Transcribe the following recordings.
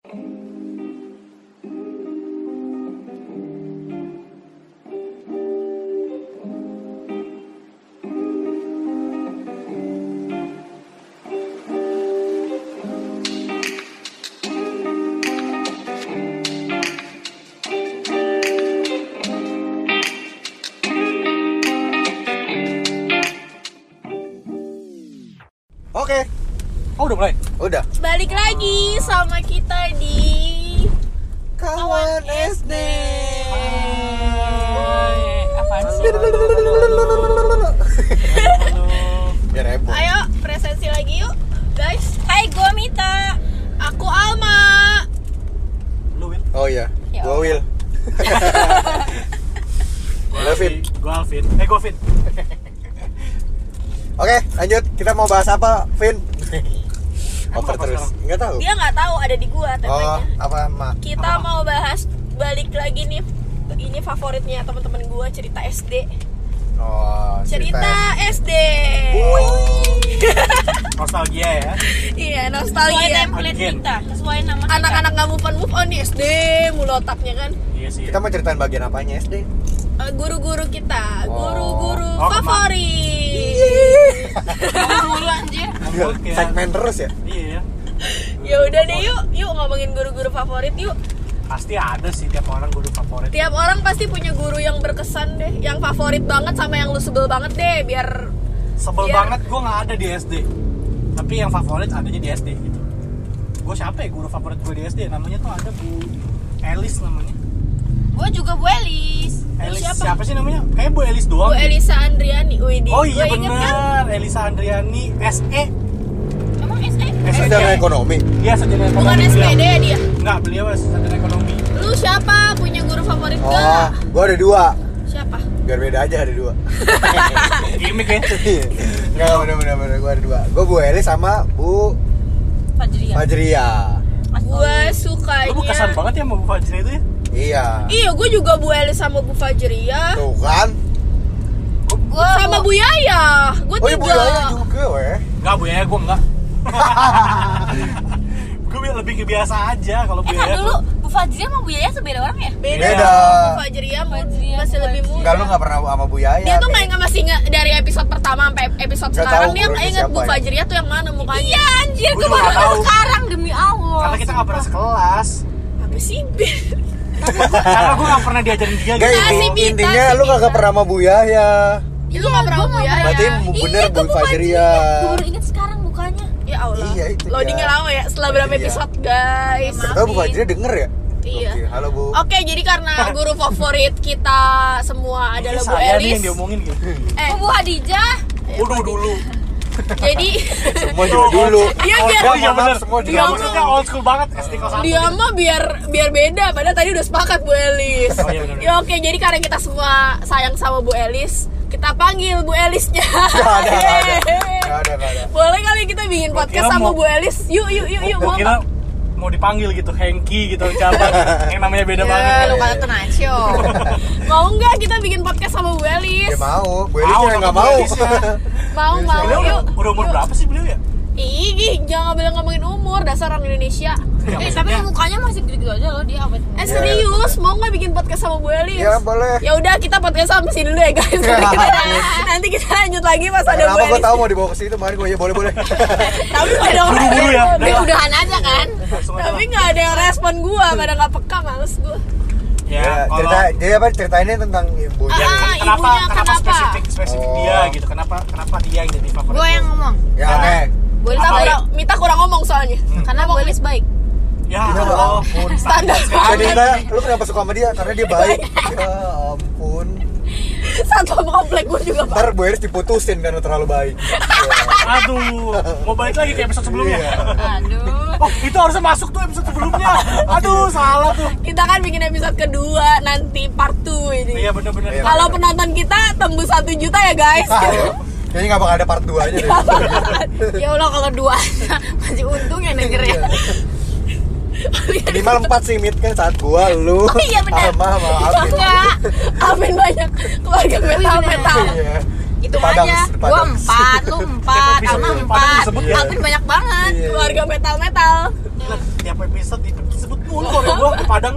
Oke, Oh udah mulai? udah. Balik lagi sama kita di Kawan SD. Apaan sih? Ya rebo. Ayo presensi lagi yuk guys Hai gue Mita Aku Alma Lu Will? Oh iya, Ya gua Will. Gua Vin. Gue Alvin Eh gue Vin Oke, lanjut. Kita mau bahas apa, Vin? Over apa terus. Enggak tahu. Dia nggak tahu ada di gua Oh, temanya apa, Mak? Kita Apa? mau bahas balik lagi nih Ini favoritnya teman-teman gua cerita SD Oh, Cerita SD Nostalgia ya Iya nostalgia template kita, sesuai nama Anak-anak nggak move on move on nih SD mulu otaknya kan Iya sih Kita mau ceritain bagian apanya SD? Eh, Guru-guru kita Oh. Guru-guru Oh, kema- favorit mulu anjir Oke. Segmen terus ya? Iya ya Ya udah deh yuk, yuk ngomongin guru-guru favorit yuk. Pasti ada sih tiap orang guru favorit Tiap orang pasti punya guru yang berkesan deh, yang favorit banget sama yang lu sebel banget deh, biar Sebel Iya. banget gue gak ada di SD Tapi yang favorit adanya di SD gitu Gue siapa ya guru favorit gue di SD Namanya tuh ada Bu Elis namanya gue juga Bu Elis Elis siapa? siapa? sih namanya? Kayak Bu Elis doang Bu deh. Elisa Andriani. Wih, Oh iya inget kan? bener Elisa Andriani SE emang SE SE Sarjana ekonomi. Iya sarjana ekonomi Bukan beliau. SPD ya dia. Enggak, beliau sarjana ekonomi Lu siapa? Punya guru favorit Oh, gak? gua ada dua. Siapa? Biar beda aja ada dua. Gimik ya Enggak, bener bener bener gua ada dua. Gua Bu Eli sama Bu Fajria Fajria. Gue Lu sukanya. berkesan banget ya sama Bu Fajri itu ya Iya. Iya, gue juga Bu Elis sama Bu Fajria. Tuh kan. gue Sama Bu Yaya. Gue Oh iya Bu tiga. Yaya juga weh. Enggak, Bu Yaya gue enggak Gue lebih ke biasa aja kalau Bu eh Yaya kan dulu Fajria sama Bu Yaya sebeda orang ya Beda. Beda. Bu Fajria mu- Fajria, masih lebih muda. Enggak lu enggak pernah sama Bu Yaya. dia tuh ingat masih ingat dari episode pertama sampai episode Nggak sekarang tahu dia nggak gurunya ingat Bu ya. Fajria tuh yang mana mukanya iya anjir Gua gue baru tahu sekarang demi Allah Karena kita gak pernah sekelas apa sih Karena gue gak pernah diajarin dia Enggak gitu inti, Bita, intinya lu Bita. pernah sama Bu Yaya. itu nggak pernah Bu Yaya Berarti bener Bu Fajria. gue baru inget sekarang mukanya ya Allah Iya, itu loadingnya lama ya setelah berapa Iya. episode guys Tahu Bu Fajria denger ya? Iya. Oke, halo Bu. Oke, jadi karena guru favorit kita semua adalah Bu saya nih Elis. yang diomongin gitu Eh, oh, Bu Hadijah Waduh dulu jadi Semua juga dulu. Dia Oh, biar- oh, iya Maaf, bener semua juga Dia dulu. maksudnya old school banget SD kelas 1 dia mah biar biar beda padahal tadi udah sepakat Bu Elis. Oh, iya, ya oke, jadi karena kita semua sayang sama Bu Elis, kita panggil Bu Elisnya. Gak ada, gak ada. Gak ada, gak ada. Boleh kali kita bikin podcast sama mau- Bu Elis. Yuk, yuk, yuk, yuk. Mau? Mau dipanggil gitu Hengki gitu siapa yang namanya beda Ya, banget lu kata Tonight Show. mau nggak kita bikin podcast sama Bu Elis? Ya mau, Bu Elis Mau, yang sama gak Bu mau. Elis ya. Mau, mau. Beliau udah, Yuk. udah umur Yuk. berapa sih beliau ya? Ih, jangan bilang ngomongin umur, dasar orang Indonesia. Ya, eh tapi mukanya masih gitu-gitu aja loh dia awet Eh Iya. serius, mau nggak bikin podcast sama Bu Elis? Ya boleh. Ya udah kita podcast sampai sini dulu ya guys. Nanti kita, nanti kita lanjut lagi pas ada Bu Kenapa gue Elis. tahu mau dibawa ke situ kemarin gue ya boleh boleh. Tapi nggak ada orang ya. udahan aja kan Tapi nggak ada yang respon gua, pada nggak peka, males gua. Ya, Ya, kalau cerita jadi apa ceritainnya tentang ibu. Ah, ya, ah, kenapa ibunya kenapa kenapa? spesifik spesifik Oh. dia gitu? Kenapa kenapa dia yang jadi favorit? gue yang ngomong Ya oke. Bu Elis Minta kurang, minta kurang ngomong soalnya. karena Bu Elis baik Ya Ya ampun, Standar Jadi sekali. Naya, lu kenapa suka sama dia? Karena dia baik. Ya ampun. Satu komplek gua juga pak. Ntar Bu Elis diputusin karena terlalu baik. Aduh, mau balik lagi ke episode sebelumnya. Iya. aduh Oh, itu harusnya masuk tuh episode sebelumnya. Aduh, salah tuh. Kita kan bikin episode kedua nanti part 2 ini. Iya bener-bener. Iya. Kalau penonton kita tembus 1 juta ya guys. Ah, Kayaknya gak bakal ada part 2 nya deh. ya Allah kalau dua masih untung ya denger ya. Minimal 4 sih Mit kan saat gua lu. Oh iya benar. Alma sama Alvin. Enggak. Alvin banyak keluarga metal metal. Iya. itu Padang, aja Padang. gue empat lu empat Padang empat disebut ya. Alvin banyak banget Iya. Keluarga metal metal. tiap episode disebut mulu kalau gue ke Padang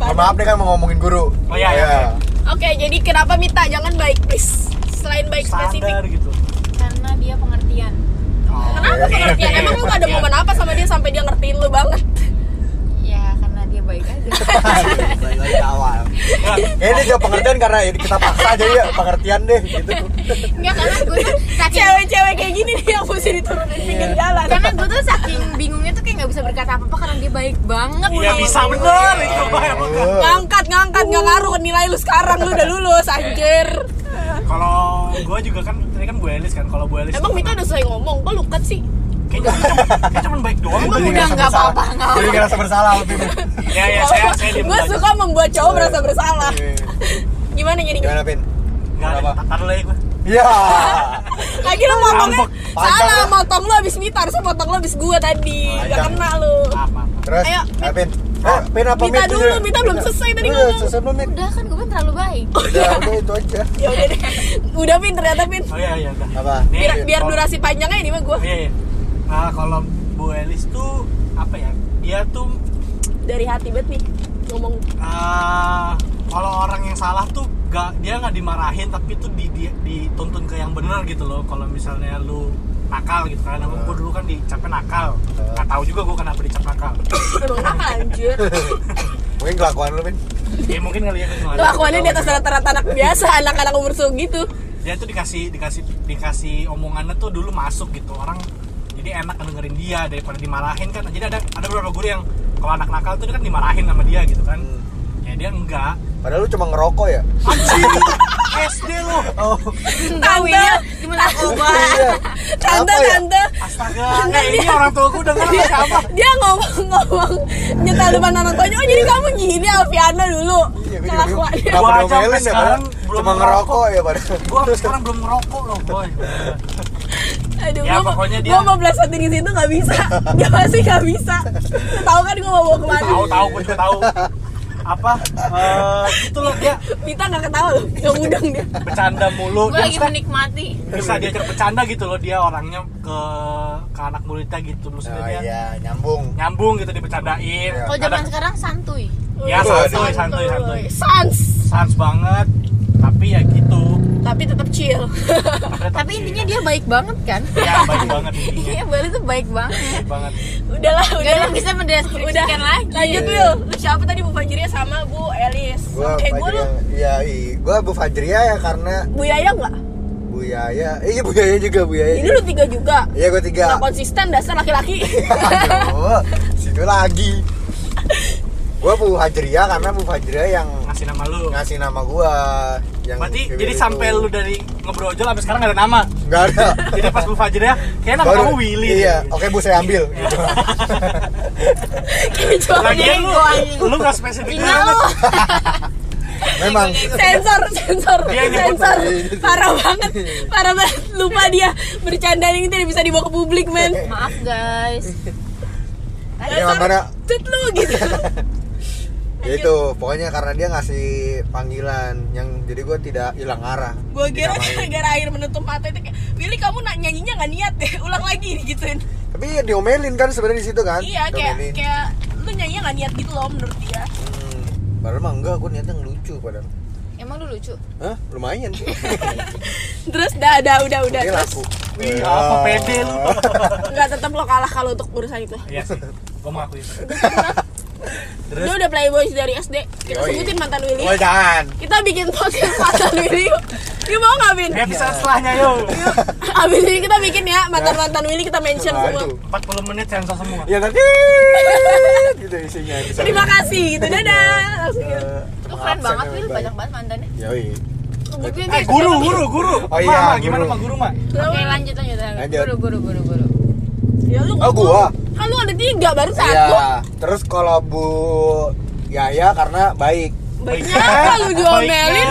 Mohon maaf nih kan mau ngomongin guru. Oh, iya, iya, Oke, jadi kenapa Mita jangan baik, please? Selain baik spesifik. gitu Karena dia pengertian. Kenapa pengertian? Emang lu gak ada momen apa sama dia sampai dia ngertiin lu banget? Ya karena dia baik aja. Balik lagi awal. Ya, Ya ini jawab pengertian karena ya kita paksa aja ya pengertian deh gitu. Enggak karena gue tuh saking Cewek-cewek kayak gini nih yang mesti diturunin pinggir jalan. karena gue tuh saking bingungnya tuh kayak nggak bisa berkata apa apa karena dia baik banget. Iya bisa bener itu emang. ngangkat ngangkat nggak ngaruh ke nilai lu sekarang lu udah lulus anjir Kalau gue juga kan tadi kan Bu Elis kan. Kalau Bu Elis emang Mita udah selesai ngomong kok lukat sih kayaknya cuma, dia cuma baik doang. Bang. udah nggak apa-apa, nggak Jadi ngerasa bersalah waktu itu. Ya ya saya saya gue suka membuat cowok merasa bersalah gimana jadi Gimana Pin? Nggak. Kenapa? Taruh lagi gue. Iya. lagi lu motongnya salah motong lu abis Mita harusnya motong lu abis gue tadi gak kena lu. Terus, Ayo, Pin. Eh, Pin apa Mita Mit? dulu, Udah. Mita belum selesai tadi Udah, ngomong. selesai belum Mit? Udah kan gue kan terlalu baik. Udah, udah itu aja. ya udah deh udah Pin ternyata Pin Oh iya iya udah. Apa? Biar, biar durasi panjangnya ini mah gue Iya iya. Nah, kalau Bu Elis tuh apa ya? Dia tuh dari hati banget nih ngomong eh, kalau orang yang salah tuh gak dia nggak dimarahin tapi tuh di, di- dituntun ke yang benar gitu loh. Kalau misalnya lu nakal gitu kan, emang gue dulu kan dicapnya nakal. Gak tahu juga gue kenapa dicap nakal. emang apa anjir Mungkin kelakuan lu, Pin. ya mungkin kali ya kan kelakuannya di atas rata-rata anak biasa anak-anak umur segitu dia tuh dikasih dikasih dikasih omongannya tuh dulu masuk gitu orang jadi enak dengerin dia daripada dimarahin kan. Jadi ada ada beberapa guru yang kalau anak nakal tuh dia kan dimarahin sama dia gitu kan. Hmm. ya dia enggak. Padahal lu cuma ngerokok ya? SD lu! Oh. tante Gimana? Iya. tante tante astaga eh, ini orang tua gue denger apa? Siapa dia ngomong-ngomong nyetel depan anak tuanya oh jadi kamu gini Alfiana dulu. Iya, kelakuannya Gua aja ya, sekarang belum Cuma ngerokok ya padahal. sampai sekarang belum ngerokok loh boy Aduh, Ya, gua, pokoknya dia- gua mau belas hati di situ nggak bisa. Dia pasti nggak bisa. Tahu kan gua mau bawa ke mana? tahu tahu gue juga tahu apa eh gitu loh dia Mita nggak ketawa loh, nggak mudeng dia. bercanda mulu Gue Dia lagi suka- menikmati. bisa diajak bercanda gitu loh dia orangnya ke ke anak muridnya gitu maksudnya Oh dia iya, nyambung. nyambung gitu dibercandain Iya. Kalau zaman Kadang- sekarang santuy. ya santuy santuy santuy Sans, sans banget tapi ya gitu tapi tetap chill. Tapi intinya dia baik banget kan? ya baik banget Iya, Bali tuh baik banget. baik banget Udahlah, Gak udahlah. ada bisa mendeskripsikan lagi. Lanjut Will. Lu siapa tadi Bu Fajria sama Bu Elis? Gua eh gua lu Fajria, iya, iya. Gua Bu Fajria ya karena Bu Yaya nggak? Bu Yaya. Iya, Bu Yaya juga, Bu Yaya. Ini lu tiga juga. Iya, gua tiga. Nggak konsisten dasar laki-laki. Aduh, situ lagi. Gua Bu Fajria karena Bu Fajria yang ngasih nama lu. ngasih nama gua yang berarti jadi itu. sampai lu dari ngebrojol sampai sekarang gak ada nama? Nggak ada. Jadi pas Bu Fajr ya kayak nama Baru- kamu Willy iya oke bu saya ambil. Gitu. Kecuali lagian lu lu gak spesifik Tinggal banget. Lu. memang. Sensor sensor. Dia yang nyebut. sensor. Parah banget. Parah banget. Lupa dia. Bercanda ini tidak bisa dibawa ke publik men. Maaf guys. ya mana Tut lu gitu ya itu pokoknya karena dia ngasih panggilan yang jadi gua tidak hilang arah gue kira gara-gara air menutup mata itu kayak Willy kamu nak nyanyinya nggak niat deh ulang lagi gituin tapi ya diomelin kan sebenarnya di situ kan iya kayak Diomelin. kayak lu nyanyinya nggak niat gitu loh menurut dia. Hmm, padahal mah enggak gua niatnya ngelucu padahal. Emang lu lucu? Hah? lumayan sih. Terus dah dah udah udah Oke terus? laku. Wih, apa pede lu? Nggak tetap lo kalah kalau untuk urusan itu. Iya sih gue mau akui itu dia udah playboys dari SD kita Yoi. sebutin mantan Willy oh jangan kita bikin podcast mantan Willy yuk Yuk mau nggak Bin? ya bisa setelahnya yuk Abis ini kita bikin ya mantan-mantan Willy kita mention semua Waduh. 40 menit sensor semua ya nanti gitu isinya bisa Terima kasih gitu dadah langsung gitu. Maaf, keren banget, nggak Wil. baik. Banyak banget mantannya. Yoi. Eh guru guru guru Oh Ma, iya, Ma, gimana guru. mah guru mah Oke, lanjut lanjut. Lanjut. Guru guru guru guru. Ya lu Oh, gua. Kan lu ada tiga baru satu. Iya. Terus kalau Bu Yaya karena baik. Baiknya apa lu diomelin?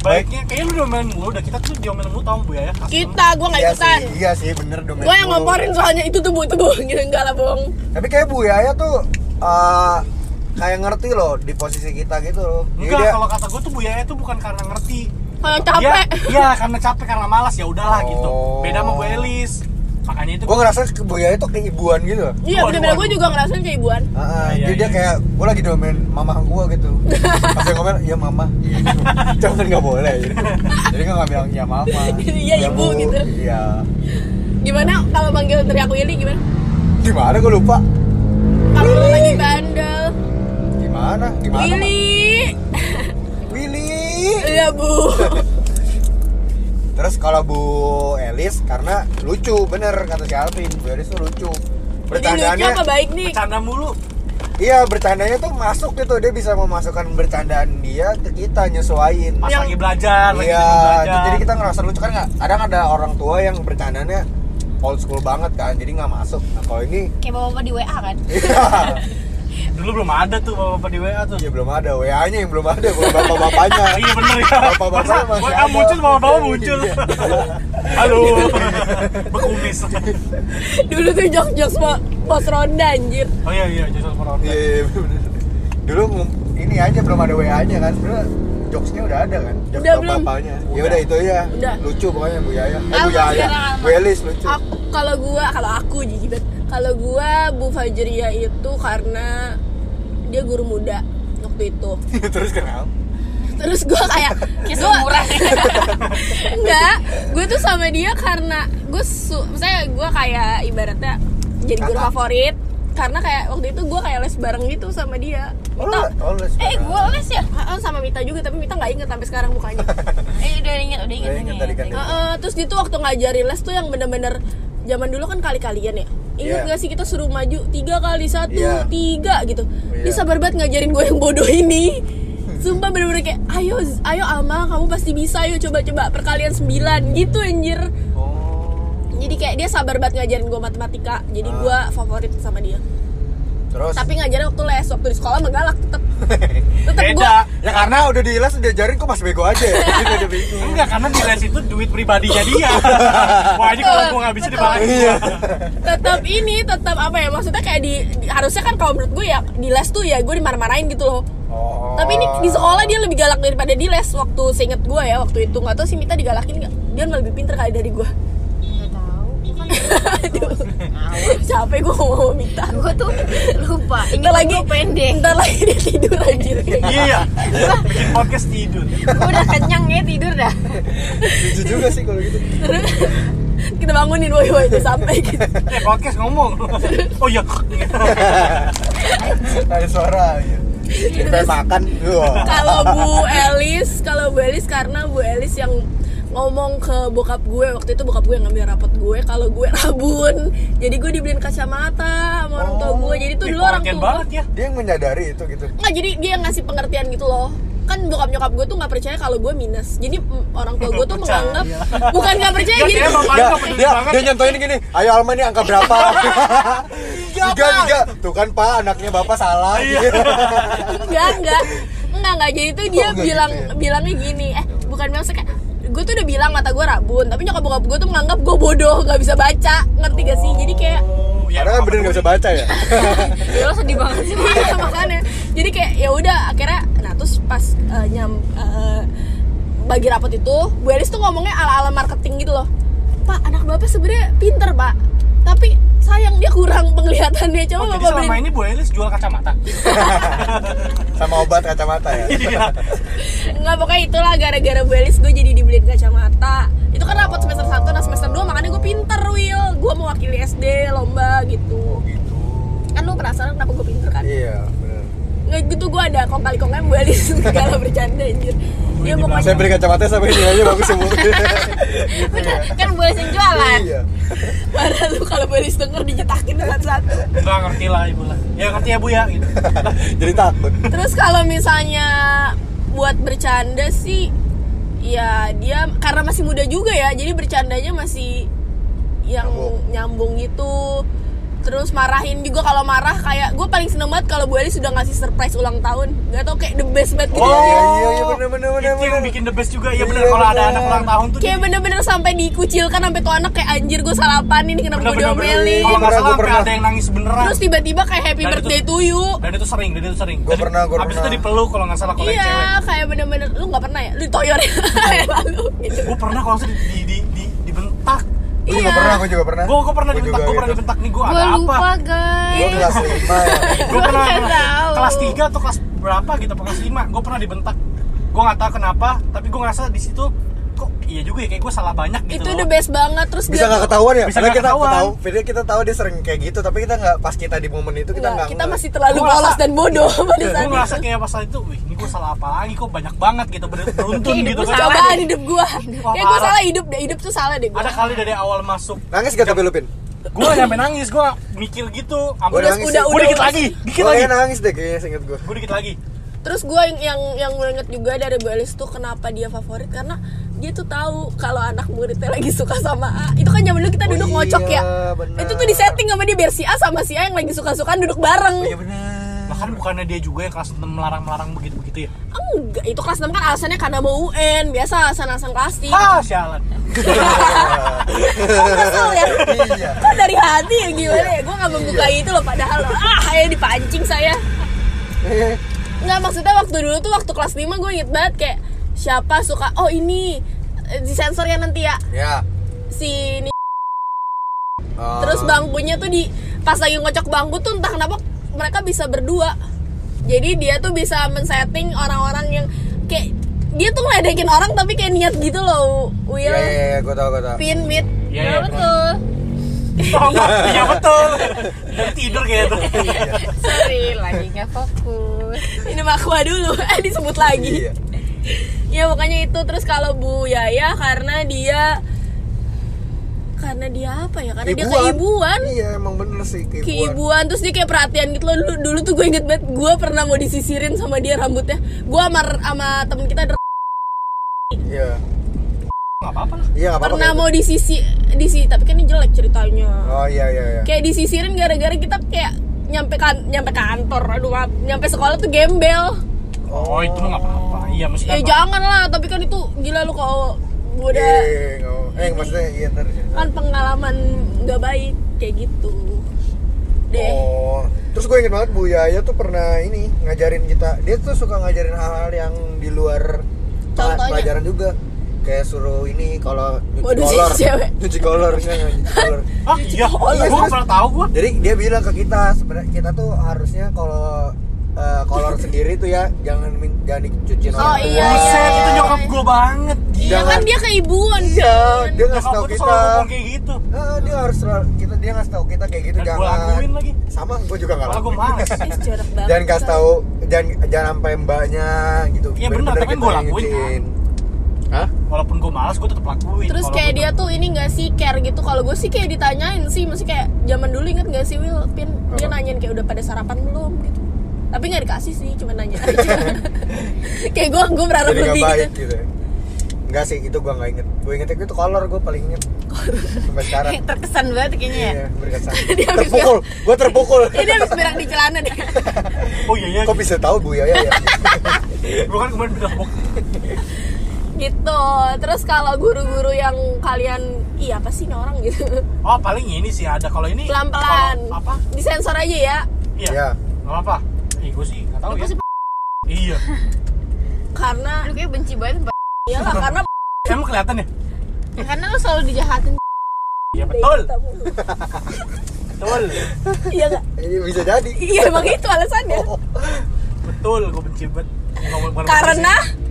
Baiknya, kayaknya lu diomelin mulu udah kita tuh diomelin mulu tau bu ya Customer. Kita, gua nggak Iya ikutan. sih, iya sih bener dong. Gua yang ngomporin soalnya itu tuh bu, itu bu, gitu enggak lah bohong. Tapi kayak Bu Yaya tuh eh, kayak ngerti loh di posisi kita gitu loh. Enggak dia- kalau kata gue tuh bu Yaya tuh bukan karena ngerti Kalau dia capek. iya karena capek karena malas ya udahlah gitu Oh. beda sama bu Elis makanya itu gue ngerasa ke Buya itu keibuan gitu. Iya bener-bener gue juga ngerasain kayak ibuan. Ah, Iya, jadi dia iya. kayak gue lagi domain mama gue gitu. Pas dia ngomel iya mama jangan nggak boleh gitu. jadi gue nggak bilang iya mama Iya, ibu gitu. iya. Gimana kalau manggil teriak Willy gimana? gimana? Gue lupa. Kalau lo lagi bandel. Gimana? Gimana Willy. Willy. Iya bu terus kalau Bu Elis karena lucu bener kata si Alvin Bu Elis tuh lucu bercandaannya apa baik nih? bercanda mulu iya bercandanya tuh masuk gitu dia bisa memasukkan bercandaan dia ke kita nyesuaiin pas Yang- lagi belajar lagi Iya, belajar jadi kita ngerasa lucu kan nggak? Kadang ada orang tua yang bercandanya old school banget kan, jadi nggak masuk. Nah kalau ini, Kayak bapak di WA kan. iya, dulu belum ada tuh bapak di WA tuh ya belum ada WA-nya yang belum ada, bapak-bapaknya. iya bener ya Bapak-bapak masih WA ada. muncul bapak-bapak muncul Iya. halo bekumis Dulu tuh jokes-jokes po- pos ronda anjir oh iya iya jasa corona Iya, iya, bener. Dulu ini aja belum ada WA-nya kan, sebenarnya jokesnya udah ada kan, jokes Udah belum? bapaknya. Ya udah itu ya, Udah. lucu pokoknya Bu Yaya. Eh Alma Bu Yaya, sekarang Alma. Bu Elis lucu. Aku- Kalau gua, kalau aku jijik banget Kalau gua Bu Fajria itu karena dia guru muda waktu itu Terus kenapa? Terus gua kayak seumuran. Enggak, gue tuh sama dia karena gue su, misalnya gue kayak ibaratnya jadi guru favorit karena kayak waktu itu gue kayak les bareng gitu sama dia. Oh, Mita, oh, les Eh, gue les ya. Sama Mita juga tapi Mita nggak inget sampai sekarang mukanya. Eh, udah ingat, udah ingat. Udah ingat tadi kan. Terus dia tuh waktu ngajarin les tuh yang bener-bener zaman dulu kan kali-kalian ya. Ingat Iya. gak sih kita suruh maju tiga kali satu Iya. tiga gitu. Iya. Dia sabar banget ngajarin gue yang bodoh ini. Sumpah bener-bener kayak ayo ayo Alma kamu pasti bisa ayo coba-coba perkalian sembilan gitu anjir. Oh, jadi kayak dia sabar banget ngajarin gue matematika jadi Ah. gue favorit sama dia terus? tapi ngajarin waktu les waktu di sekolah menggalak tetep tetep beda Ya karena udah di les diajarin kok masih bego aja ya. Bingung. enggak karena di les itu duit pribadinya dia wah ini kalau gua nggak bisa dibalik Iya. tetap ini tetap apa ya maksudnya kayak di, di- harusnya kan kalau menurut gue ya di les tuh ya gue dimarah-marahin gitu loh Oh. tapi ini di sekolah dia lebih galak daripada di les waktu seinget gue ya waktu itu nggak tahu si Mita digalakin nggak dia malah lebih pinter kali dari gue Gak tahu. Gue kan Aduh, capek gue sama Mita gue tuh lupa. Ntar Ingat lagi pendek. Ntar lagi dia tidur anjir iya bikin podcast tidur Gue udah kenyang ya tidur dah. Lucu juga sih kalau gitu. Terus kita bangunin woi woi itu sampai gitu eh podcast ngomong oh iya Ada suara ya. Kayak makan. Kalau Bu Elis kalau Bu Elis karena Bu Elis yang ngomong ke bokap gue waktu itu bokap gue yang ngambil rapot gue kalau gue rabun jadi gue dibeliin kacamata sama orang tua gue jadi tuh dulu orang tua banget ya Dia yang menyadari itu gitu. nggak jadi dia yang ngasih pengertian gitu loh kan bokap nyokap gue tuh nggak percaya kalau gue minus jadi mm, orang tua gue tuh Percaya. menganggap bukan nggak percaya Ya, jadi dia Dia, dia, banget dia nyontoin gini, ayo Alma ini angka berapa? tiga, tiga. Tuh kan Pak, anaknya Bapak salah. Iya. enggak enggak enggak enggak jadi tuh dia Oh, enggak bilang gitu ya? bilangnya gini eh bukan bilang kayak gue tuh udah bilang mata gue rabun. Tapi nyokap bokap gue tuh menganggap gue bodoh nggak bisa baca. Ngerti gak sih? Jadi kayak Oh, ya, Karena kan bener gak bisa baca ya. Ya lo sedih banget sih. iya makanya. Jadi kayak ya udah akhirnya nah terus pas eh, nyam eh, bagi rapot itu Bu Elis tuh ngomongnya ala ala marketing gitu loh. Pak anak bapak sebenarnya pinter pak. Tapi sayang dia kurang penglihatannya. Coba Oh, jadi selama beli ini Bu Elis jual kacamata? Sama obat kacamata ya. iya. Nggak pokoknya itulah gara-gara Bu Elis gue jadi dibeliin kacamata. Itu kan rapot semester 1 nah semester 2 makanya gue pinter Will gue mewakili SD lomba gitu. Gitu. kan lu penasaran kenapa gue pinter kan? Iya. Nggak gitu gue ada kong kali kongnya Bu Elis segala bercanda anjir. Dia pokoknya Saya beli kacamata sampai ini aja bagus semua. Bener, kan boleh yang jualan. Iya. Padahal lu kalau Elis denger dijetakin satu-satu nggak ngerti lah ibu lah. Ya ngerti ya bu ya gitu. Jadi takut. Terus kalau misalnya buat bercanda sih ya dia karena masih muda juga ya jadi bercandanya masih yang nyambung, gitu terus marahin juga kalau marah kayak gue paling seneng banget kalau Bu Elis sudah ngasih surprise ulang tahun. Nggak tau kayak the best banget gitu. Oh, ya. iya, iya, bener, bener, bener, itu yang bener. bikin the best juga. Ya Iya, bener kalau ada anak ulang tahun tuh kayak bener-bener sampai dikucilkan sampai tuh anak kayak anjir gue salah apa nih? Kenapa gue diomelin? Kalau nggak Pernah, salah sampai pernah. ada yang nangis beneran. Terus tiba-tiba kayak happy Dan itu- birthday to you. dan itu sering dan itu sering. Gua Dan pernah, gua habis itu pernah. dipeluk kalau nggak salah kalau iya kayak bener-bener lu nggak pernah ya? Lu ditoyor ya? Lalu gitu gue pernah kalau di, di, Gue juga Iya. pernah, gue juga pernah gue gue pernah dibentak gue pernah gitu. dibentak nih gue Gue ada lupa apa guys. Gue kelas 5 ya gue pernah kelas 3 atau kelas berapa gitu kelas 5 gue pernah dibentak gue nggak tahu kenapa tapi gue ngerasa di situ iya juga ya kayak gue salah banyak gitu itu loh. the best banget terus Bisa dia gak tuh- ketahuan ya? Bisa nggak kita ketahuan. tahu, padahal kita tahu dia sering kayak gitu Tapi kita nggak, pas kita di momen itu kita Nggak, nggak kita masih terlalu ngerasa- polos dan bodoh pada gue saat ngerasa itu kayak pas saat itu wih ini gue salah apa lagi kok banyak banget gitu beruntun gitu kan salah. cobaan hidup kayak gua parah. salah hidup deh hidup tuh salah deh gua ada kali dari awal masuk Nangis gak tapi lu Pin? gue nyampe nangis gue mikir gitu udah gue udah dikit udah lagi dikit Gue lagi kayaknya nangis deh kayaknya seinget gue gue dikit lagi Terus gue yang yang yang gue inget juga dari Bu Elis tuh kenapa dia favorit karena dia tuh tahu kalau anak muridnya lagi suka sama A. Itu kan zaman dulu kita Oh duduk iya, ngocok ya. benar. Itu tuh di setting sama dia biar si A sama si A yang lagi suka-sukaan duduk bareng. Iya bener bahkan bukannya dia juga yang kelas 6 melarang-melarang begitu-begitu ya Enggak, itu kelas 6 kan alasannya karena mau UN, biasa alasan-alasan plastik. ah sialan Oh, kesel ya. Iya Kok dari hati ya gimana ya? Gue gak membuka itu loh padahal loh. Ah, ayo dipancing saya. Nggak maksudnya waktu dulu tuh waktu kelas 5 gue inget banget kayak siapa suka oh ini eh, di sensornya nanti ya. Ya. Si ini. Oh. terus bangkunya tuh di pas lagi ngocok bangku tuh entah kenapa mereka bisa berdua. Jadi dia tuh bisa men-setting orang-orang yang kayak dia tuh ngeledekin orang tapi kayak niat gitu loh Will. Iya iya iya gue tau gue tau pin mid Iya, Ya iya, betul. Oh, iya betul. Dan tidur kayak itu Sorry, lagi nggak fokus. ini makwa dulu eh disebut lagi. Iya. Ya makanya itu. Terus kalau Bu Yaya karena dia karena dia apa ya? Karena dia keibuan. Iya emang bener sih keibuan. Keibuan. Terus dia kayak perhatian gitu loh. Dulu, dulu tuh gue inget banget gue pernah mau disisirin sama dia rambutnya. Gue sama sama temen kita der- Iya. Nggak apa-apa lah. Iya apa-apa. Pernah mau disisi disi tapi kan ini jelek ceritanya. Oh iya iya iya. Kayak disisirin gara-gara kita kayak nyampe kan nyampe kantor aduh maaf nyampe sekolah tuh gembel oh itu mah nggak apa-apa iya maksudnya ya apa? jangan lah tapi kan itu gila lu kalau gue udah Iya, iya, iya, mau. Eh maksudnya iya ntar kan pengalaman nggak baik kayak gitu deh Oh, terus gue inget banget Bu Yaya tuh pernah ini ngajarin kita. Dia tuh suka ngajarin hal-hal yang di luar Contohnya? pelajaran juga. Kayak suruh ini kalau nyuci Waduh, kolor, cewek. nyuci kolor, enggak nyuci kolor. ah iya Oh, gue iya, nggak terus- pernah tahu gue Jadi dia bilang ke kita sebenarnya kita tuh harusnya kalau eh, kolor sendiri tuh ya jangan jangan dicuciin Oh, orang tua. iya, Buset, iya, itu iya. nyokap gue banget iya Jangan- kan dia keibuan Iya, kan? dia ngasih tahu gue kita. kayak gitu Ah, dia harus kita dia ngasih tahu kita kayak gitu Dan gua jangan. lakuin lagi. Sama, gue juga nggak gue lakuin. males jangan kasih tahu jangan jangan sampai mbaknya gitu Iya, bener, tapi kita gua yang lakuin, nyuciin. Hah? walaupun gue malas gue tetap lakuin. Terus kayak dia tuh ini gak sih care gitu? Kalau gue sih kayak ditanyain sih Masih kayak zaman dulu inget gak sih Will Pin Dia nanyain kayak udah pada sarapan belum gitu. Tapi gak dikasih sih Cuma nanya aja. Kayak gue gue berharap jadi nggak lebih. baik gitu gitu, ya. Enggak sih, itu gua nggak inget. Gue inget itu kolor, gue paling inget. Sampai sekarang. Terkesan banget kayaknya ya. Iya, berkesan Terpukul, gue terpukul. Ini habis berak di celana deh oh iya iya Kok bisa tahu Bu? Yaya ya? gue kan kemarin bilang "Bok, Gitu. Terus kalau guru-guru yang kalian Iya apa sih ini orang? Gitu. Oh paling ini sih ada. Kalau ini Pelan-pelan. apa? Disensor aja ya. Iya. Iya. Nggak apa Ih, gue sih nggak tahu Lu ya. pasti iya. Karena lu kayak benci banget Mbak. Iyalah karena emang kelihatan ya? Ya, karena lu selalu dijahatin. iya betul. betul. Iya gak? Ini bisa jadi. Iya emang itu alasannya. Oh, betul gue benci banget. Karena sih.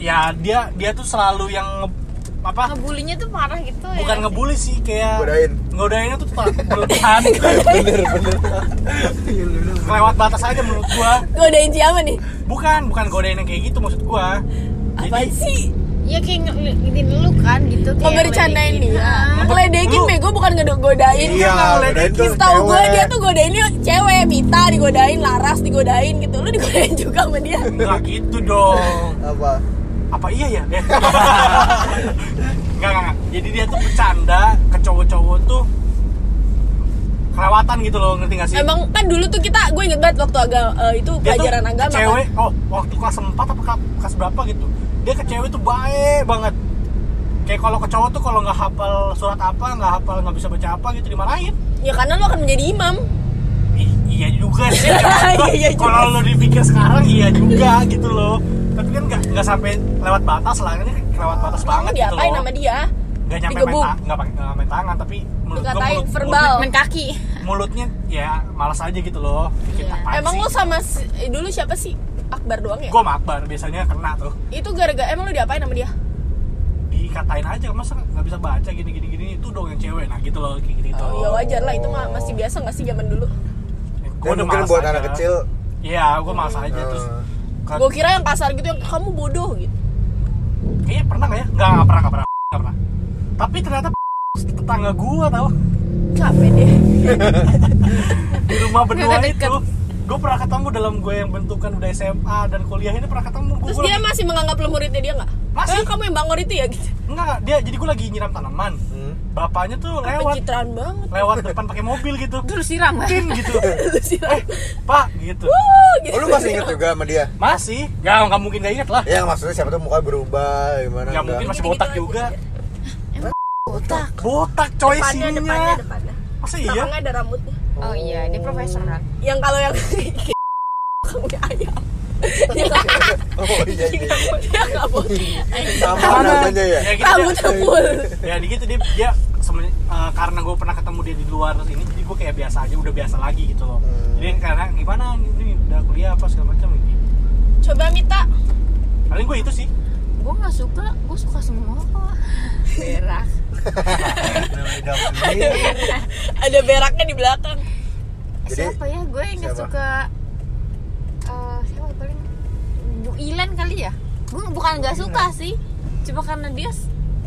Ya dia dia tuh selalu yang nge- apa Ngebulinya tuh parah gitu ya. bukan ngebully sih kayak Godain. ngodainnya tuh tetap berlebihan Bener, bener lewat batas aja menurut gua godain siapa nih? bukan bukan godain yang kayak gitu maksud gua Apa sih? Iya kayak ngeliatin lu kan gitu kayak Ngebercandain ngeledekin. dia Ah. Ngeledekin Lu- bego bukan ngegodain Iya, godain tuh Setahu gue dia tuh godainnya cewek, Mita digodain, Laras digodain gitu. Lu digodain juga sama dia. nggak gitu dong Apa? Apa iya ya? Eh. nggak nggak. Jadi dia tuh bercanda ke cowok-cowok tuh kelewatan gitu loh ngerti gak sih? Emang kan dulu tuh kita, gue inget banget waktu agama itu Dia tuh pelajaran ke agama cewek kan. oh waktu kelas 4 apa ke- kelas berapa gitu. Dia ke cewek tuh baik banget. Kayak kalau ke cowok tuh kalau nggak hafal surat apa nggak hafal nggak bisa baca apa gitu dimarahin. Ya karena lu akan menjadi imam. I- iya juga sih. Iya, iya kalau lo dipikir sekarang iya juga gitu loh tapi kan nggak nggak sampai lewat batas lah ini lewat batas Emang banget gitu loh sama dia? nggak nyampe main, Digebuk. ta- nggak pakai nggak main tangan tapi mulut Dikatain mulut, verbal. main kaki mulutnya, ya malas aja gitu loh apaan Emang sih? lo sama si- eh, dulu siapa sih? Akbar doang ya? gua sama Akbar biasanya kena tuh Itu gara-gara emang lo diapain sama dia? dikatain aja masa nggak bisa baca gini gini gini itu dong yang cewek nah gitu loh kayak gitu gitu Oh, ya wajar lah itu mah masih biasa nggak sih zaman dulu? Gua Dan mungkin buat anak kecil iya gua malas aja terus ke- Gue kira yang kasar gitu yang kamu bodoh gitu. kayaknya pernah nggak ya nggak nggak pernah nggak pernah nggak pernah tapi ternyata tetangga gua tau Capek deh. di rumah berdua itu gue pernah ketemu dalam gue yang bentukan udah SMA dan kuliah ini pernah ketemu gue Terus dia masih menganggap lo muridnya dia nggak? Masih. Eh, kamu yang bangor itu ya gitu. enggak enggak, dia jadi gue lagi nyiram tanaman. Bapaknya tuh lewat. Pencitraan banget. lewat depan pakai mobil gitu. Terus siram kan? Tin gitu. Lu sih eh pak gitu. Oh, gitu. Oh, lu masih inget juga sama dia? masih. Ya nggak mungkin gak inget lah. Ya maksudnya siapa tuh? Mukanya berubah gimana? Nggak mungkin masih botak juga. otak botak? Coy Depannya, depannya, sininya depannya. masa iya? Belakangnya ada rambutnya. oh iya dia profesor kan Yang kalau yang kamu ayam. Oh iya iya. Dia nggak boleh. Sama namanya ya. ya dia, Rambutnya full. ya di gitu dia dia semen- eh, karena gue pernah ketemu dia di luar ini jadi gue kayak biasa aja udah biasa lagi gitu loh Hmm. jadi karena gimana ini udah kuliah apa segala macam gitu Coba Mita. paling gue itu sih gue nggak suka gue suka semua kok berak Ada beraknya di belakang. Jadi, siapa ya gue yang nggak suka eh, siapa paling Bu Ilan kali ya? Gue bukan nggak suka sih. Cuma karena dia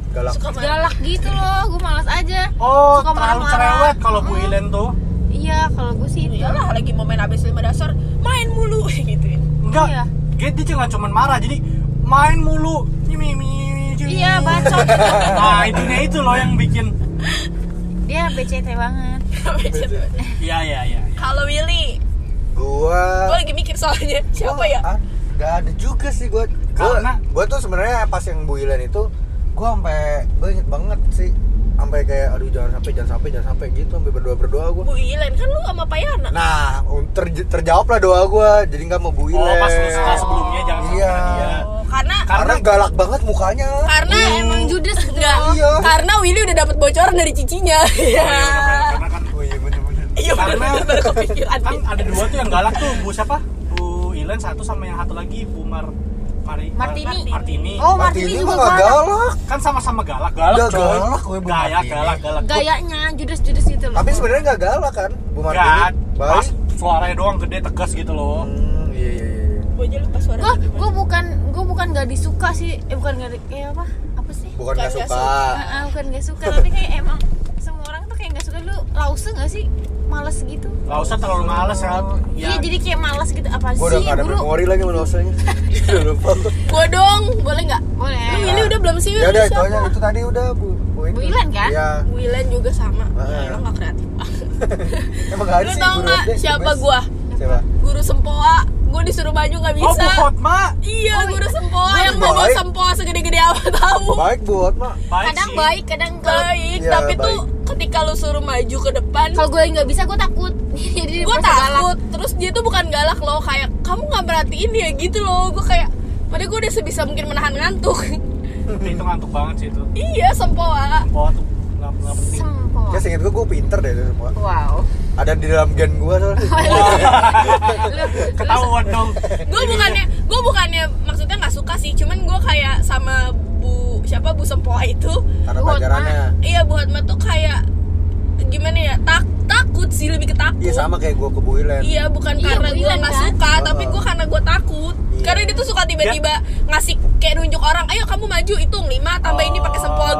Galak. Suka galak gitu loh. Gue malas aja. Oh Suka terlalu marah-marah. cerewet kalau Bu. Ilen tuh. Iya kalau gue sih itu. Iyalah lagi mau main abis lima dasar main mulu gituin. enggak Iya. dia dia jangan cuma marah jadi main mulu. Iya bacot. Nah intinya itu loh yang bikin. Dia BCT banget. Iya iya iya Kalau Willy, Gua gue lagi mikir soalnya siapa Gua- ya? Gak ada juga sih gua. Gua, Karena- gua tuh sebenarnya pas yang Bu Ilan itu gua sampai inget banget sih sampai kayak aduh jangan sampai jangan sampai jangan sampai gitu sampai berdoa berdoa gua. Bu Ilen kan lu sama Payana. Nah, ter- terjawab lah doa gua jadi nggak mau Bu Ilan. oh pas lu suka sebelumnya jangan sampai Iya. sama dia Oh, karena Karena galak banget mukanya. karena emang judes gitu enggak loh. Iya. karena Willy udah dapat bocoran dari cicinya. oh, iya, bener-bener. karena kan Oh iya bener-bener. Iya Karena- kepikiran. kan ada dua tuh yang galak tuh Bu siapa Ilen satu sama yang satu lagi Bu Mar Mari Martini. Martini oh Martini Martini juga gak galak galak. kan sama-sama galak galak coy galak, gue Bu gaya Martini. galak galak gayanya judes-judes gitu loh Tapi sebenarnya nggak galak kan, Bu Gak, Martini. pas Baik. suaranya doang gede tegas gitu loh Hmm, iya iya iya. Gue aja lupa suara. gue gue bukan gue bukan gak disuka sih eh bukan gak eh apa apa sih Bukan nggak Bukan nggak suka. Ah, ah, bukan gak suka tapi kayak emang semua orang tuh kayak gak suka lu lause gak sih males gitu Gak usah terlalu males ya iya jadi kayak males gitu apa Gue udah sih nggak ada buru memori lagi menusanya. Udah lupa. gua. Gue dong, boleh nggak? boleh Lu Willy udah belum sih? Ya udah itu siapa? aja itu tadi udah Bu. Bu. Bu Ilan kan? Iya. Wilan juga sama. Ah. Ya, lo gak kreatif. Emang gak ada Lu sih tau guru nggak siapa gua? Siapa? Guru sempoa. Gue disuruh maju nggak oh bisa. Bu Hotma Iya, Oh, guru iya. sempoa yang bawa sempoa segede-gede apa tahu. Baik Bu Hotma. baik kadang sih. baik kadang kalau Baik, Iya, tapi tuh baik. ketika lu suruh maju ke depan, kalau gue nggak bisa gue takut jadi gue merasa galak. takut. Terus dia tuh bukan galak loh, kayak kamu nggak perhatiin ya gitu loh. Gue kayak, padahal gue udah sebisa mungkin menahan ngantuk. itu ngantuk banget sih itu iya, sempoa. Bawa tuh nggak nggak penting Sempoa. Ya seinget gue gue pinter deh itu semua. wow Ada di dalam gen gue soalnya. Lu- ketahuan dong gue bukannya gue bukannya maksudnya nggak suka sih cuman gue kayak sama bu siapa bu sempoa itu Karena pelajarannya. iya bu Hotma tuh kayak gimana ya tak takut sih lebih ke takut Iya sama kayak gue ke Bu Ilen. Iya, bukan Iya, karena gue nggak kan? suka tapi Heeh. gue karena gue takut Iya. karena dia tuh suka tiba-tiba ngasih kayak nunjuk orang ayo kamu maju hitung lima tambah ini pakai sempoa Oh.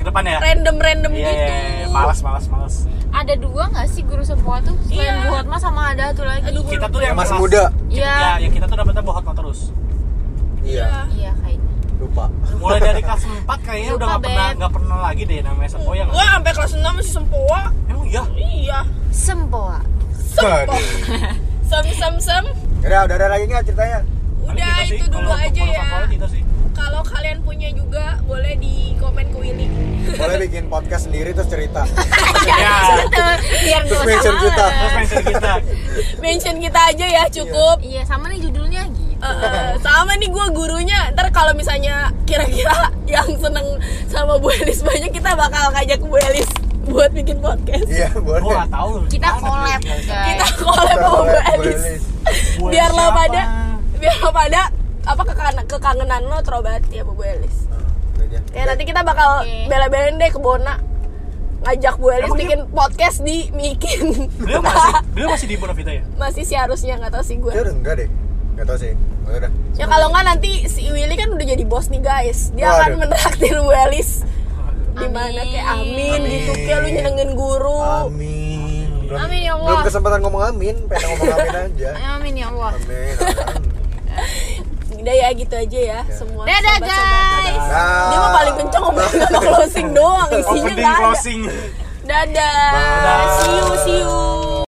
Ke depan ya? Random random iya gitu. iya, iya. malas malas malas ada dua nggak sih guru sempoa tuh? Selain Iya. Bu Hotma sama ada satu lagi. Aduh, kita tuh yang masih muda. Iya. ya yang kita tuh dapetnya Bu Hotma terus. Iya. iya kayaknya. Lupa. mulai dari kelas 4 kayaknya udah Lupa, nggak pernah nggak pernah lagi deh namanya sempoa yang gue sampai kelas 6 masih sempoa. Emang iya? Iya. Sempoa. Sempoa. Sem sem sem Udah, udah ada lagi nggak ceritanya? Udah gitu sih. itu dulu aja ya. Favorit itu sih kalau kalian punya juga boleh di komen ke Willy Boleh bikin podcast sendiri terus cerita. Ya. biar Terus mention usah kita. Terus mention kita. mention kita aja ya cukup iya sama nih judulnya gitu eh, sama nih gue gurunya ntar kalau misalnya kira-kira yang seneng sama Bu Elis banyak kita bakal ngajak Bu Elis buat bikin podcast Iya, boleh. Gue gak tau. kita collab guys kita collab sama Bu Elis biar lo pada biar lo pada apa kekangenan, kekangenan lo terobati ya Bu Elis Nah, aja. kayak nanti kita bakal Oke. bela-belain deh ke Bona ngajak Bu Elis Emang dia- bikin podcast di Mikin Beliau masih, beliau masih di Bonavita ya? masih sih harusnya nggak tahu sih gue Dia udah enggak deh. Enggak tahu sih. Oh, udah. ya kalau nggak nanti si Willy kan udah jadi bos nih guys dia Waduh. akan menraktir Bu Elis di mana kayak amin, Amin. gitu kayak lu nyenengin guru Amin. Belum, Amin, ya Allah. Belum kesempatan ngomong amin, pengen ngomong amin aja. amin ya Allah Amin. amin. Udah ya gitu aja ya semua dadah sobat-sobat. guys Dah. dia mah paling kenceng ngomong sama closing doang isinya Opening nggak ada closing. dadah Bye. see you see you